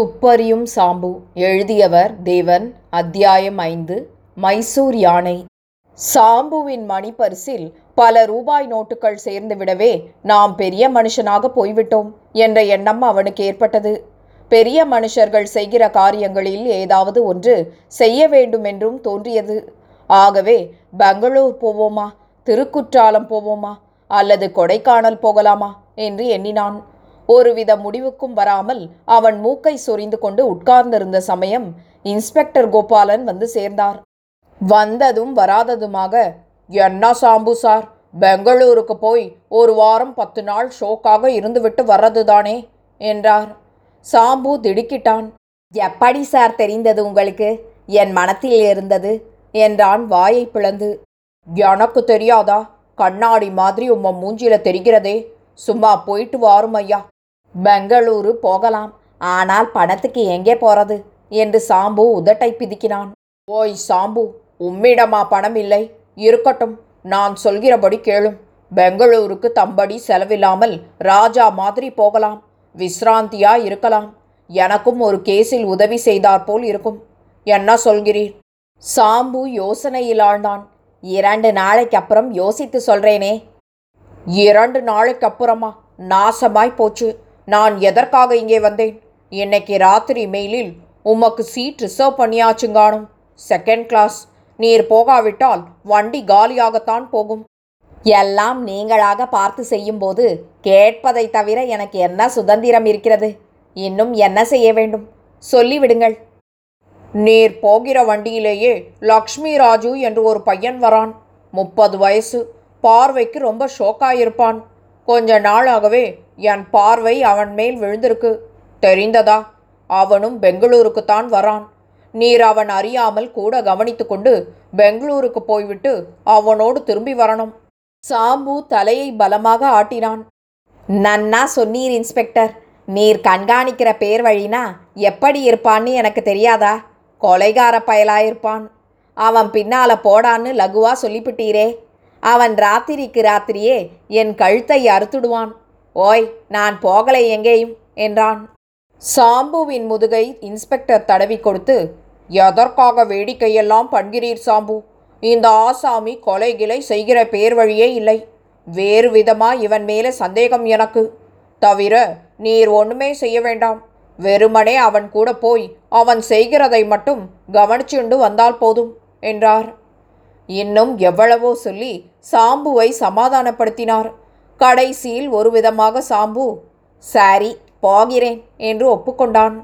துப்பறியும் சாம்பு எழுதியவர் தேவன் அத்தியாயம் ஐந்து மைசூர் யானை. சாம்புவின் மணிப்பரிசில் பல ரூபாய் நோட்டுகள் சேர்ந்துவிடவே நாம் பெரிய மனுஷனாக போய்விட்டோம் என்ற எண்ணம் அவனுக்கு ஏற்பட்டது. பெரிய மனுஷர்கள் செய்கிற காரியங்களில் ஏதாவது ஒன்று செய்ய வேண்டுமென்றும் தோன்றியது. ஆகவே பெங்களூர் போவோமா திருக்குற்றாலம் போவோமா அல்லது கொடைக்கானல் போகலாமா என்று எண்ணினான். ஒருவித முடிவுக்கும் வராமல் அவன் மூக்கை சொரிந்து கொண்டு உட்கார்ந்திருந்த சமயம் இன்ஸ்பெக்டர் கோபாலன் வந்து சேர்ந்தார். வந்ததும் வராததுமாக என்ன சாம்பு சார் பெங்களூருக்கு போய் ஒரு வாரம் பத்து நாள் ஷோக்காக இருந்துவிட்டு வர்றதுதானே? என்றார். சாம்பு திடுக்கிட்டான். எப்படி சார் தெரிந்தது உங்களுக்கு? என் மனத்தில் இருந்தது? என்றான் வாயை பிளந்து. எனக்கு தெரியாதா? கண்ணாடி மாதிரி உம்ம மூஞ்சில தெரிகிறதே. சும்மா போயிட்டு வாரும் ஐயா. பெங்களூரு போகலாம். ஆனால் பணத்துக்கு எங்கே போறது? என்று சாம்பு உதட்டை பிதுக்கினான். ஓய் சாம்பு உம்மிடமா பணம் இல்லை. இருக்கட்டும் நான் சொல்கிறபடி கேளும். பெங்களூருக்கு தம்படி செலவில்லாமல் ராஜா மாதிரி போகலாம். விஸ்ராந்தியா இருக்கலாம். எனக்கும் ஒரு கேஸில் உதவி செய்தாற் போல் இருக்கும். என்ன சொல்கிறீர்? சாம்பு யோசனையில் ஆழ்ந்தான். இரண்டு நாளைக்கு அப்புறம் யோசித்து சொல்றேனே. இரண்டு நாளைக்கு அப்புறமா நாசமாய் போச்சு. நான் எதற்காக இங்கே வந்தேன்? இன்னைக்கு ராத்திரி மெயிலில் உமக்கு சீட் ரிசர்வ் பண்ணியாச்சுங்கானும் செகண்ட் கிளாஸ் நீர் போகாவிட்டால் வண்டி காலியாகத்தான் போகும். எல்லாம் நீங்களாக பார்த்து செய்யும்போது கேட்பதை தவிர எனக்கு என்ன சுதந்திரம் இருக்கிறது? இன்னும் என்ன செய்ய வேண்டும்? சொல்லிவிடுங்கள். நீர் போகிற வண்டியிலேயே லக்ஷ்மி ராஜு என்று ஒரு பையன் வரான். முப்பது வயசு. பார்வைக்கு ரொம்ப ஷோக்காயிருப்பான் கொஞ்ச நாளாகவே என் பார்வை அவன் மேல் விழுந்திருக்கு. தெரிந்ததா? அவனும் பெங்களூருக்குத்தான் வரான். நீர் அவன் அறியாமல் கூட கவனித்து கொண்டு பெங்களூருக்கு போய்விட்டு அவனோடு திரும்பி வரணும். சாம்பு தலையை பலமாக ஆட்டினான். நன்னா சொன்னீர் இன்ஸ்பெக்டர். நீர் கண்காணிக்கிற பேர் வழினா எப்படி இருப்பான்னு எனக்கு தெரியாதா? கொலைகார பயலாயிருப்பான். அவன் பின்னால போடான்னு லகுவா சொல்லிவிட்டீரே. அவன் ராத்திரிக்கு ராத்திரியே என் கழுத்தை அறுத்துடுவான். ஓய் நான் போகலை எங்கேயும் என்றான். சாம்புவின் முதுகை இன்ஸ்பெக்டர் தடவி கொடுத்து எதற்காக வேடிக்கையெல்லாம் பண்கிறீர் சாம்பு? இந்த ஆசாமி கொலை கிளை செய்கிற பேர் வழியே இல்லை. வேறு விதமாக இவன் மேலே சந்தேகம் எனக்கு. தவிர நீர் ஒன்றுமே செய்ய வேண்டாம். வெறுமனே அவன் கூட போய் அவன் செய்கிறதை மட்டும் கவனிச்சுண்டு வந்தால் போதும் என்றார். இன்னும் எவ்வளவோ சொல்லி சாம்புவை சமாதானப்படுத்தினார். கடைசியில் ஒரு விதமாக சாம்பு சாரி போகிறேன் என்று ஒப்புக்கொண்டான்.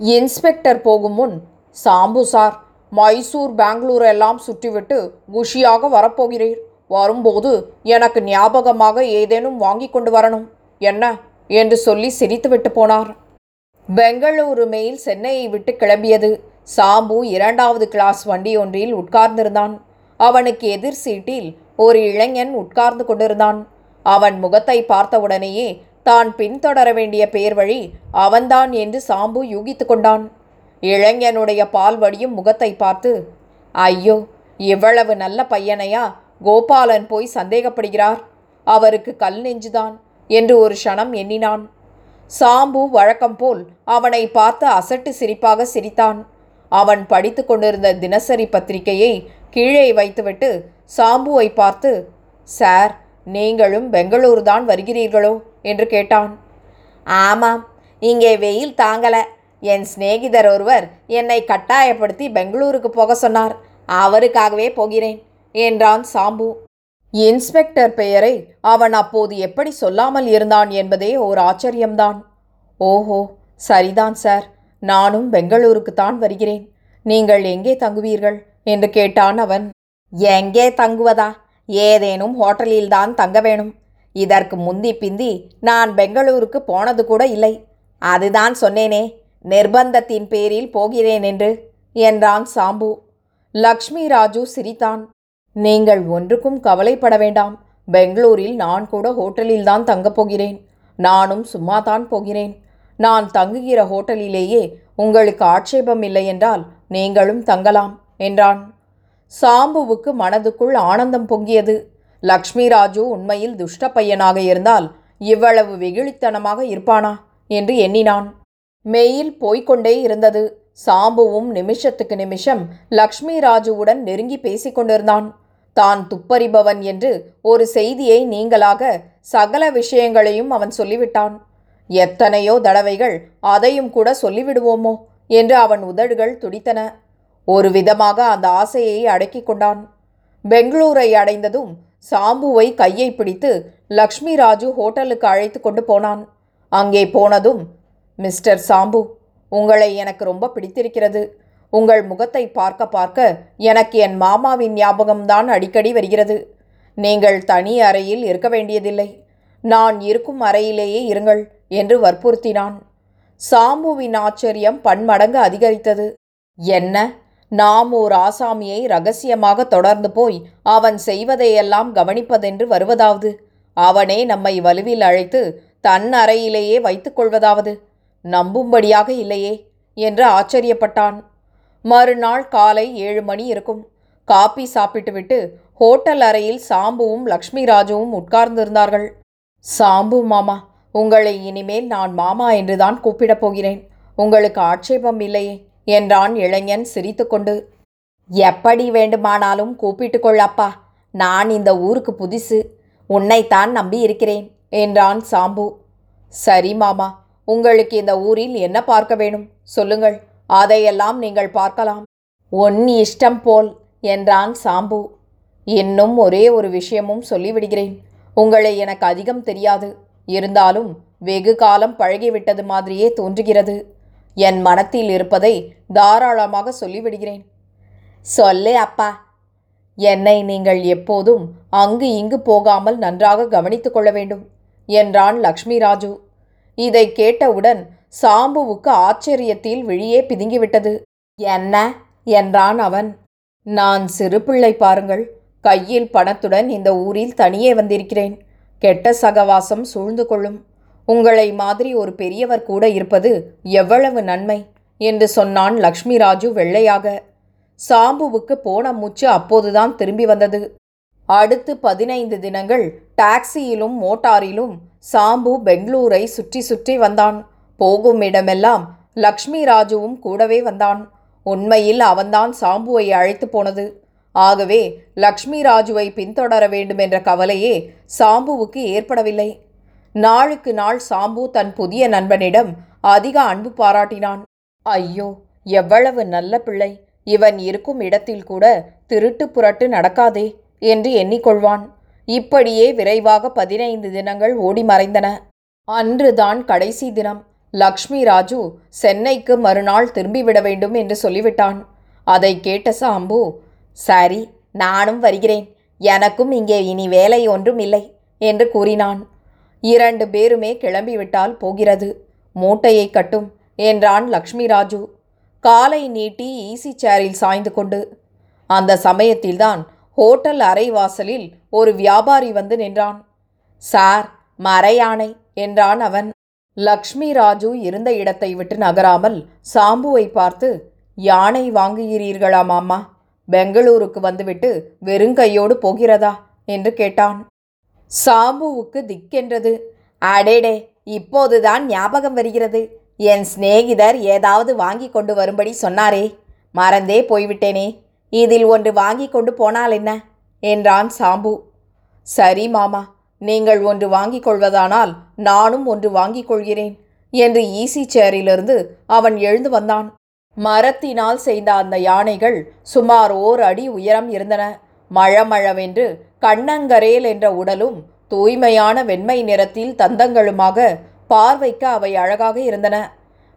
இன்ஸ்பெக்டர் போகும் முன் சாம்பு சார் மைசூர் பெங்களூர் எல்லாம் சுற்றிவிட்டு குஷியாக வரப்போகிறீர். வரும்போது எனக்கு ஞாபகமாக ஏதேனும் வாங்கி கொண்டு வரணும். என்ன? என்று சொல்லி சிரித்துவிட்டு போனார். பெங்களூரு மெயில் சென்னையை விட்டு கிளம்பியது. சாம்பு இரண்டாவது கிளாஸ் வண்டி ஒன்றில் உட்கார்ந்திருந்தான். அவனுக்கு எதிர் சீட்டில் ஒரு இளைஞன் உட்கார்ந்து கொண்டிருந்தான். அவன் முகத்தை பார்த்தவுடனேயே தான் பின்தொடர வேண்டிய பேர் வழி அவன்தான் என்று சாம்பு யூகித்து கொண்டான். இளைஞனுடைய பால் வடியும் முகத்தை பார்த்து ஐயோ இவ்வளவு நல்ல பையனையா கோபாலன் போய் சந்தேகப்படுகிறார். அவருக்கு கல் நெஞ்சுதான் என்று ஒரு க்ஷணம் எண்ணினான். சாம்பு வழக்கம் போல் அவனை பார்த்து அசட்டு சிரிப்பாக சிரித்தான். அவன் படித்து கொண்டிருந்த தினசரி பத்திரிகையை கீழே வைத்துவிட்டு சாம்புவை பார்த்து சார் நீங்களும் பெங்களூர் தான் வருகிறீர்களோ? என்று கேட்டான். ஆமாம் இங்கே வெயில் தாங்கலை. என் சிநேகிதர் ஒருவர் என்னை கட்டாயப்படுத்தி பெங்களூருக்கு போக சொன்னார். அவருக்காகவே போகிறேன் என்றான் சாம்பு. இன்ஸ்பெக்டர் பெயரை அவன் அப்போது எப்படி சொல்லாமல் இருந்தான் என்பதே ஓர் ஆச்சரியம்தான். ஓஹோ சரிதான் சார். நானும் பெங்களூருக்கு தான் வருகிறேன். நீங்கள் எங்கே தங்குவீர்கள்? என்று கேட்டான் அவன். எங்கே தங்குவதா? ஏதேனும் ஹோட்டலில்தான் தங்க வேணும். இதற்கு முந்தி பிந்தி நான் பெங்களூருக்கு போனது கூட இல்லை. அதுதான் சொன்னேனே நிர்பந்தத்தின் பேரில் போகிறேன் என்று என்றான் சாம்பு. லக்ஷ்மி ராஜு சிரித்தான். நீங்கள் ஒன்றுக்கும் கவலைப்பட வேண்டாம். பெங்களூரில் நான் கூட ஹோட்டலில்தான் தங்கப் போகிறேன். நானும் சும்மா தான் போகிறேன். நான் தங்குகிற ஹோட்டலிலேயே உங்களுக்கு ஆட்சேபம் இல்லை என்றால் நீங்களும் தங்கலாம். என்றான். சாம்புவுக்கு மனதுக்குள் ஆனந்தம் பொங்கியது. லக்ஷ்மி ராஜு உண்மையில் துஷ்ட பையனாக இருந்தால் இவ்வளவு வெகுளித்தனமாக இருப்பானா? என்று எண்ணினான். மெயில் போய்க்கொண்டே இருந்தது. சாம்புவும் நிமிஷத்துக்கு நிமிஷம் லக்ஷ்மி ராஜுவுடன் நெருங்கி பேசிக் கொண்டிருந்தான். தான் துப்பறிபவன் என்று ஒரு செய்தியை நீங்களாக சகல விஷயங்களையும் அவன் சொல்லிவிட்டான். எத்தனையோ தடவைகள் அதையும் கூட சொல்லிவிடுவோமோ? என்று அவன் உதடுகள் துடித்தன. ஒரு விதமாக அந்த ஆசையை அடக்கிக் கொண்டான். பெங்களூரை அடைந்ததும் சாம்புவை கையை பிடித்து லக்ஷ்மி ராஜு ஹோட்டலுக்கு அழைத்து கொண்டு போனான். அங்கே போனதும் மிஸ்டர் சாம்பு உங்களை எனக்கு ரொம்ப பிடித்திருக்கிறது. உங்கள் முகத்தை பார்க்க பார்க்க எனக்கு என் மாமாவின் ஞாபகம்தான் அடிக்கடி வருகிறது. நீங்கள் தனி அறையில் இருக்க வேண்டியதில்லை. நான் இருக்கும் அறையிலேயே இருங்கள் என்று வற்புறுத்தினான். சாம்புவின் ஆச்சரியம் பன்மடங்கு அதிகரித்தது. என்ன? நாம் ஓர் ஆசாமியை ரகசியமாக தொடர்ந்து போய் அவன் செய்வதையெல்லாம் கவனிப்பதென்று வருவதாவது? அவனே நம்மை வலுவில் அழைத்து தன் அறையிலேயே வைத்துக் கொள்வதாவது? நம்பும்படியாக இல்லையே? என்று ஆச்சரியப்பட்டான். மறுநாள் காலை ஏழு மணி இருக்கும். காப்பி சாப்பிட்டுவிட்டு ஹோட்டல் அறையில் சாம்புவும் லக்ஷ்மி ராஜுவும் உட்கார்ந்திருந்தார்கள். சாம்பு மாமா உங்களை இனிமேல் நான் மாமா என்றுதான் கூப்பிடப் போகிறேன். உங்களுக்கு ஆட்சேபம் இல்லையே? என்றான் இளைஞன் சிரித்துக்கொண்டு. எப்படி வேண்டுமானாலும் கூப்பிட்டு கொள்ளப்பா நான் இந்த ஊருக்கு புதுசு. உன்னைத்தான் நம்பி இருக்கிறேன் என்றான் சாம்பு. சரி மாமா. உங்களுக்கு இந்த ஊரில் என்ன பார்க்க வேணும்? சொல்லுங்கள். அதையெல்லாம் நீங்கள் பார்க்கலாம். உன் இஷ்டம் போல் என்றான் சாம்பு. இன்னும் ஒரே ஒரு விஷயமும் சொல்லிவிடுகிறேன். உங்களை எனக்கு அதிகம் தெரியாது. இருந்தாலும் வெகு காலம் பழகிவிட்டது மாதிரியே தோன்றுகிறது. என் மனத்தில் இருப்பதை தாராளமாக சொல்லிவிடுகிறேன். சொல்லு அப்பா. என்னை நீங்கள் எப்போதும் அங்கு இங்கு போகாமல் நன்றாக கவனித்துக் கொள்ள வேண்டும் என்றான் லக்ஷ்மி ராஜு. இதை கேட்டவுடன் சாம்புவுக்கு ஆச்சரியத்தில் விழியே பிதுங்கிவிட்டது. என்ன? என்றான் அவன். நான் சிறு பிள்ளை பாருங்கள். கையில் பணத்துடன் இந்த ஊரில் தனியே வந்திருக்கிறேன். கெட்ட சகவாசம் சூழ்ந்து கொள்ளும். உங்களை மாதிரி ஒரு பெரியவர் கூட இருப்பது எவ்வளவு நன்மை? என்று சொன்னான் லக்ஷ்மி ராஜு வெள்ளையாக. சாம்புவுக்கு போன மூச்சு அப்போதுதான் திரும்பி வந்தது. அடுத்து பதினைந்து தினங்கள் டாக்ஸியிலும் மோட்டாரிலும் சாம்பு பெங்களூரை சுற்றி சுற்றி வந்தான். போகும் இடமெல்லாம் லக்ஷ்மி ராஜுவும் கூடவே வந்தான். உண்மையில் அவன்தான் சாம்புவை அழைத்து போனது. ஆகவே லக்ஷ்மி ராஜுவை பின்தொடர வேண்டுமென்ற கவலையே சாம்புவுக்கு ஏற்படவில்லை. நாளுக்கு நாள் சாம்பு தன் புதிய நண்பனிடம் அதிக அன்பு பாராட்டினான். ஐயோ எவ்வளவு நல்ல பிள்ளை. இவன் இருக்கும் இடத்தில் கூட திருட்டு புரட்டு நடக்காதே என்று எண்ணிக்கொள்வான். இப்படியே விரைவாக பதினைந்து தினங்கள் ஓடி மறைந்தன. அன்றுதான் கடைசி தினம். லக்ஷ்மி ராஜு சென்னைக்கு மறுநாள் திரும்பிவிட வேண்டும் என்று சொல்லிவிட்டான். அதை கேட்ட சாம்பு சரி நானும் வருகிறேன். எனக்கும் இங்கே இனி வேலை ஒன்றும் இல்லை என்று கூறினான். இரண்டு பேருமே கிளம்பிவிட்டால் போகிறது. மூட்டையை கட்டும் என்றான் லக்ஷ்மி ராஜு. காலை நீட்டி ஈசி சேரில் சாய்ந்து கொண்டு. அந்த சமயத்தில்தான் ஹோட்டல் அறைவாசலில் ஒரு வியாபாரி வந்து நின்றான். சார் மறையானை என்றான் அவன். லக்ஷ்மி ராஜு இருந்த இடத்தை விட்டு நகராமல் சாம்புவை பார்த்து யானை வாங்குகிறீர்களா மாமா? பெங்களூருக்கு வந்துவிட்டு வெறுங்கையோடு போகிறதா? என்று கேட்டான். சாம்புவுக்கு திக்கென்றது. அடேடே இப்போதுதான் ஞாபகம் வருகிறது. என் சிநேகிதர் ஏதாவது வாங்கி கொண்டு வரும்படி சொன்னாரே. மறந்தே போய்விட்டேனே. இதில் ஒன்று வாங்கி கொண்டு போனால் என்ன? என்றான் சாம்பு. சரி மாமா நீங்கள் ஒன்று வாங்கிக் கொள்வதானால் நானும் ஒன்று வாங்கிக் கொள்கிறேன் என்று ஈசி சேரிலிருந்து அவன் எழுந்து வந்தான். மரத்தினால் செய்த அந்த யானைகள் சுமார் ஓர் அடி உயரம் இருந்தன. மழமழவென்று கண்ணங்கரேல் என்ற உடலும் தூய்மையான வெண்மை நிறத்தில் தந்தங்களுமாக பார்வைக்கு அவை அழகாக இருந்தன.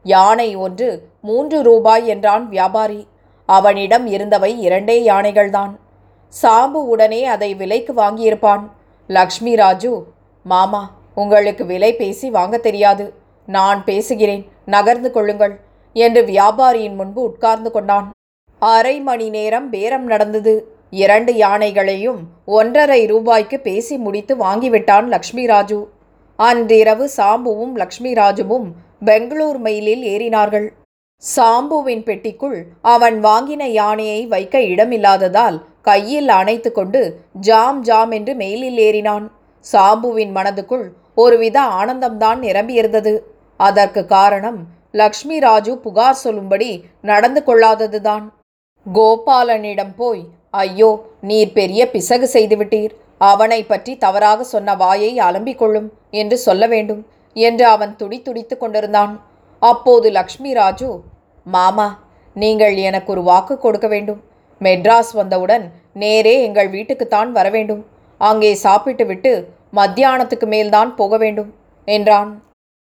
யானை ஒன்று மூன்று ரூபாய் என்றான் வியாபாரி. அவனிடம் இருந்தவை இரண்டே யானைகள்தான். சாம்பு உடனே அதை விலைக்கு வாங்கியிருப்பான். லக்ஷ்மி ராஜு மாமா உங்களுக்கு விலை பேசி வாங்க தெரியாது. நான் பேசுகிறேன் நகர்ந்து கொள்ளுங்கள் என்று வியாபாரியின் முன்பு உட்கார்ந்து கொண்டான். அரை மணி நேரம் பேரம் நடந்தது. இரண்டு யானைகளையும் ஒன்றரை ரூபாய்க்கு பேசி முடித்து வாங்கிவிட்டான் லக்ஷ்மி ராஜு அன்றிரவு சாம்புவும் லக்ஷ்மி ராஜுவும் பெங்களூர் மெயிலில் ஏறினார்கள். சாம்புவின் பெட்டிக்குள் அவன் வாங்கின யானையை வைக்க இடமில்லாததால் கையில் அணைத்து கொண்டு ஜாம் ஜாம் என்று மெயிலில் ஏறினான். சாம்புவின் மனதுக்குள் ஒருவித ஆனந்தம்தான் நிரம்பியிருந்தது. அதற்கு காரணம் லக்ஷ்மி ராஜு புகார் சொல்லும்படி நடந்து கொள்ளாததுதான். கோபாலனிடம் போய் ஐயோ நீர் பெரிய பிசகு செய்துவிட்டீர். அவனை பற்றி தவறாக சொன்ன வாயை அலம்பிக் கொள்ளும் என்று சொல்ல வேண்டும் என்று அவன் துடி துடித்து கொண்டிருந்தான். அப்போது லக்ஷ்மி ராஜு மாமா நீங்கள் எனக்கு ஒரு வாக்கு கொடுக்க வேண்டும். மெட்ராஸ் வந்தவுடன் நேரே எங்கள் வீட்டுக்குத்தான் வர வேண்டும். அங்கே சாப்பிட்டு விட்டு மத்தியானத்துக்கு மேல்தான் போக வேண்டும் என்றான்.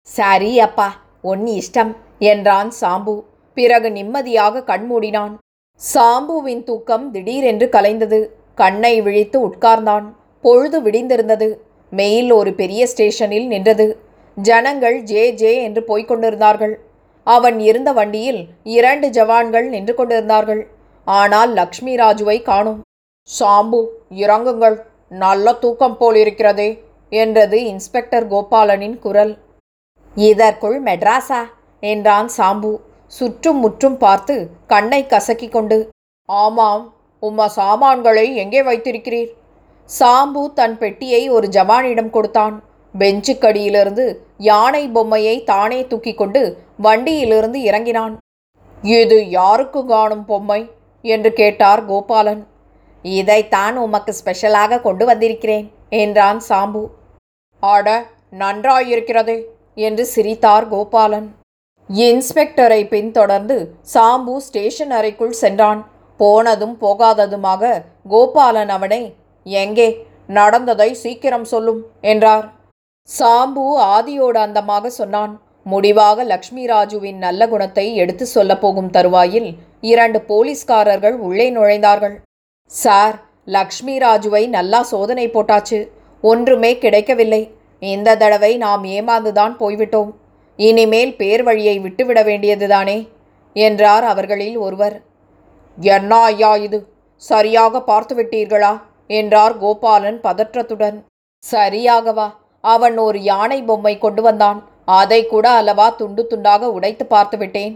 சரி அப்பா உன் இஷ்டம் என்றான் சாம்பு. பிறகு நிம்மதியாக கண்மூடினான். சாம்புவின் தூக்கம் திடீரென்று கலைந்தது. கண்ணை விழித்து உட்கார்ந்தான். பொழுது விடிந்திருந்தது. மெயில் ஒரு பெரிய ஸ்டேஷனில் நின்றது. ஜனங்கள் ஜே ஜே என்று போய்க் கொண்டிருந்தார்கள். அவன் இருந்த வண்டியில் இரண்டு ஜவான்கள் நின்று கொண்டிருந்தார்கள். ஆனால் லக்ஷ்மி ராஜுவை காணும். சாம்பு இறங்குங்கள். நல்ல தூக்கம் போல் இருக்கிறதே என்றது இன்ஸ்பெக்டர் கோபாலனின் குரல். இதற்குள் மெட்ராஸா? என்றான் சாம்பு. சுற்றும் முற்றும் பார்த்து கண்ணை கசக்கிக் கொண்டு ஆமாம் உம்மா சாமான்களை எங்கே வைத்திருக்கிறீர்? சாம்பு தன் பெட்டியை ஒரு ஜவானிடம் கொடுத்தான். பெஞ்சுக்கடியிலிருந்து யானை பொம்மையை தானே தூக்கி கொண்டு வண்டியிலிருந்து இறங்கினான். இது யாருக்கு காணும் பொம்மை? என்று கேட்டார் கோபாலன். இதைத்தான் உமக்கு ஸ்பெஷலாக கொண்டு வந்திருக்கிறேன் என்றான் சாம்பு. ஆட நன்றாயிருக்கிறதே என்று சிரித்தார் கோபாலன். இன்ஸ்பெக்டரை பின்தொடர்ந்து சாம்பு ஸ்டேஷன் அறைக்குள் சென்றான். போனதும் போகாததுமாக கோபாலன் அவனை எங்கே? நடந்ததை சீக்கிரம் சொல்லும் என்றார். சாம்பு ஆதியோடு அந்தமாக சொன்னான். முடிவாக லக்ஷ்மி ராஜுவின் நல்ல குணத்தை எடுத்து சொல்ல போகும் தருவாயில் இரண்டு போலீஸ்காரர்கள் உள்ளே நுழைந்தார்கள். சார் லக்ஷ்மி ராஜுவை நல்லா சோதனை போட்டாச்சு. ஒன்றுமே கிடைக்கவில்லை. இந்த தடவை நாம் ஏமாந்துதான் போய்விட்டோம். இனிமேல் பேர் வழியை விட்டுவிட வேண்டியதுதானே? என்றார் அவர்களில் ஒருவர். என்ன ஐயா இது? சரியாக பார்த்து விட்டீர்களா? என்றார் கோபாலன் பதற்றத்துடன். சரியாகவா. அவன் ஒரு யானை பொம்மை கொண்டு வந்தான். அதை கூட அல்லவா துண்டு துண்டாக உடைத்து பார்த்து விட்டேன்.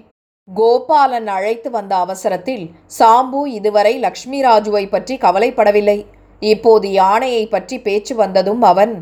கோபாலன் அழைத்து வந்த அவசரத்தில் சாம்பு இதுவரை லக்ஷ்மி ராஜுவை பற்றி கவலைப்படவில்லை. இப்போது யானையை பற்றி பேச்சு வந்ததும் அவன்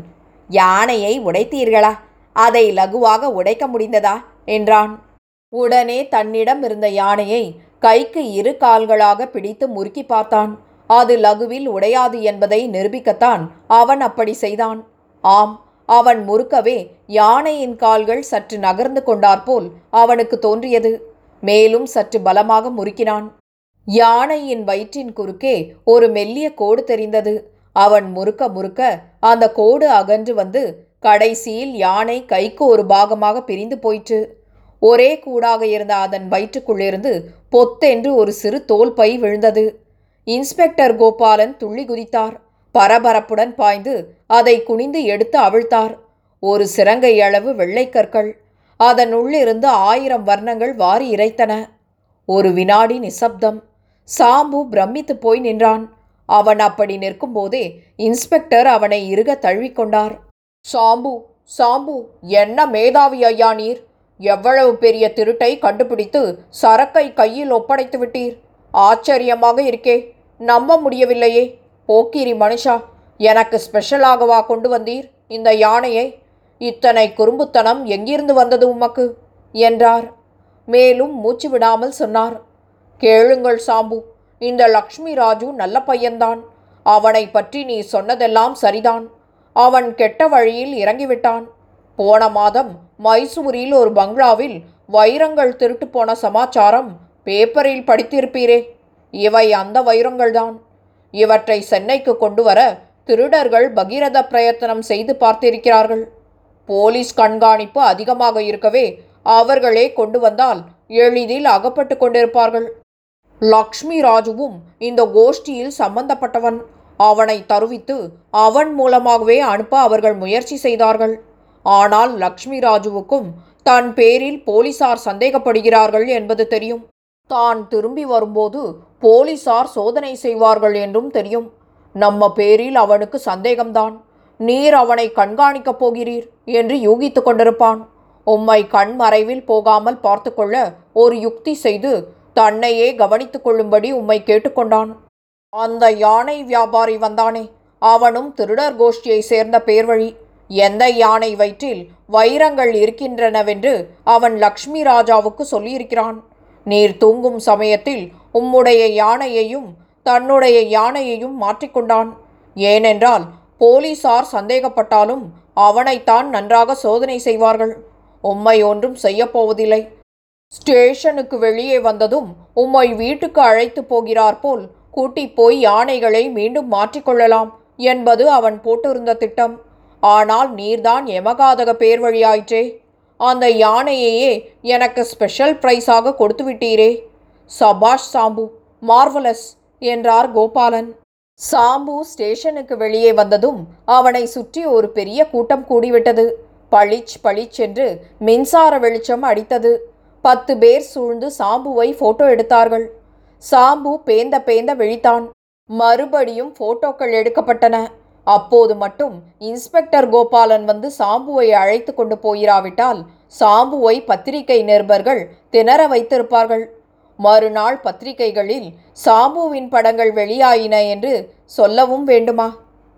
யானையை உடைத்தீர்களா? அதை லகுவாக உடைக்க முடிந்ததா? என்றான். உடனே தன்னிடம் இருந்த யானையை கைக்கு இரு கால்களாக பிடித்து முறுக்கி பார்த்தான். அது லகுவில் உடையாது என்பதை நிரூபிக்கத்தான் அவன் அப்படி செய்தான். ஆம் அவன் முறுக்கவே யானையின் கால்கள் சற்று நகர்ந்து கொண்டாற்போல் அவனுக்கு தோன்றியது. மேலும் சற்று பலமாக முறுக்கினான். யானையின் வயிற்றின் குறுக்கே ஒரு மெல்லிய கோடு தெரிந்தது. அவன் முறுக்க முறுக்க அந்த கோடு அகன்று வந்து கடைசியில் யானை கைக்கு ஒரு பாகமாக பிரிந்து போயிற்று. ஒரே கூடாக இருந்த அதன் வயிற்றுக்குள்ளிருந்து பொத்தென்று ஒரு சிறு தோல் பை விழுந்தது. இன்ஸ்பெக்டர் கோபாலன் துள்ளி குதித்தார். பரபரப்புடன் பாய்ந்து அதை குனிந்து எடுத்து அவிழ்த்தார். ஒரு சிறங்கை அளவு வெள்ளைக்கற்கள் அதன் உள்ளிருந்து ஆயிரம் வர்ணங்கள் வாரி இறைத்தன. ஒரு வினாடி நிசப்தம். சாம்பு பிரமித்து போய் நின்றான். அவன் அப்படி நிற்கும்போதே இன்ஸ்பெக்டர் அவனை இறுக தழுவிக்கொண்டார் சாம்பு சாம்பு என்ன மேதாவி ஐயா நீர்? எவ்வளவு பெரிய திருட்டை கண்டுபிடித்து சரக்கை கையில் ஒப்படைத்து விட்டீர்? ஆச்சரியமாக இருக்கே நம்ப முடியவில்லையே. போக்கிரி மனுஷா எனக்கு ஸ்பெஷலாகவா கொண்டு வந்தீர் இந்த யானையை? இத்தனை குறும்புத்தனம் எங்கிருந்து வந்தது உமக்கு? என்றார். மேலும் மூச்சு விடாமல் சொன்னார். கேளுங்கள் சாம்பு இந்த லக்ஷ்மி ராஜு நல்ல பையன்தான். அவனை பற்றி நீ சொன்னதெல்லாம் சரிதான். அவன் கெட்ட வழியில் இறங்கிவிட்டான். போன மாதம் மைசூரில் ஒரு பங்களாவில் வைரங்கள் திருட்டு போன சமாச்சாரம் பேப்பரில் படித்திருப்பீரே. இவை அந்த வைரங்கள்தான். இவற்றை சென்னைக்கு கொண்டு வர திருடர்கள் பகீரத பிரயத்தனம் செய்து பார்த்திருக்கிறார்கள். போலீஸ் கண்காணிப்பு அதிகமாக இருக்கவே அவர்களே கொண்டு வந்தால் எளிதில் அகப்பட்டு கொண்டிருப்பார்கள். லக்ஷ்மி ராஜுவும் இந்த கோஷ்டியில் சம்பந்தப்பட்டவன். அவனை தருவித்து அவன் மூலமாகவே அனுப்ப அவர்கள் முயற்சி செய்தார்கள். ஆனால் லக்ஷ்மி ராஜுவுக்கும் தன் பேரில் போலீசார் சந்தேகப்படுகிறார்கள் என்பது தெரியும். தான் திரும்பி வரும்போது போலீசார் சோதனை செய்வார்கள் என்றும் தெரியும். நம்ம பேரில் அவனுக்கு சந்தேகம்தான். நீர் அவனை கண்காணிக்கப் போகிறீர் என்று யூகித்துக் கொண்டிருப்பான். உம்மை கண் மறைவில் போகாமல் பார்த்துக்கொள்ள ஒரு யுக்தி செய்து தன்னையே கவனித்துக் கொள்ளும்படி உம்மை கேட்டுக்கொண்டான். அந்த யானை வியாபாரி வந்தானே. அவனும் திருடர் கோஷ்டியை சேர்ந்த பேர்வழி. எந்த யானை வயிற்றில் வைரங்கள் இருக்கின்றனவென்று அவன் லக்ஷ்மி ராஜாவுக்கு சொல்லியிருக்கிறான். நீர் தூங்கும் சமயத்தில் உம்முடைய யானையையும் தன்னுடைய யானையையும் மாற்றிக்கொண்டான் ஏனென்றால் போலீசார் சந்தேகப்பட்டாலும் அவனைத்தான் நன்றாக சோதனை செய்வார்கள். உம்மை ஒன்றும் செய்யப்போவதில்லை ஸ்டேஷனுக்கு வெளியே வந்ததும் உம்மை வீட்டுக்கு அழைத்து போகிறார் போல் கூட்டிப் போய் யானைகளை மீண்டும் மாற்றிக்கொள்ளலாம் என்பது அவன் போட்டிருந்த திட்டம். ஆனால் நீர்தான் எமகாதக பேர் வழியாயிற்றே. அந்த யானையையே எனக்கு ஸ்பெஷல் ப்ரைஸாக கொடுத்து விட்டீரே. சபாஷ் சாம்பு மார்வலஸ் என்றார் கோபாலன். சாம்பு ஸ்டேஷனுக்கு வெளியே வந்ததும் அவனை சுற்றி ஒரு பெரிய கூட்டம் கூடிவிட்டது. பளிச் பளிச் என்று மின்சார வெளிச்சம் அடித்தது. பத்து பேர் சூழ்ந்து சாம்புவை போட்டோ எடுத்தார்கள். சாம்பு பேந்த பேந்த விழித்தான். மறுபடியும் போட்டோக்கள் எடுக்கப்பட்டன. அப்போது மட்டும் இன்ஸ்பெக்டர் கோபாலன் வந்து சாம்புவை அழைத்து கொண்டு போயிராவிட்டால் சாம்புவை பத்திரிகை நிருபர்கள் திணற வைத்திருப்பார்கள். மறுநாள் பத்திரிகைகளில் சாம்புவின் படங்கள் வெளியாயின என்று சொல்லவும் வேண்டுமா?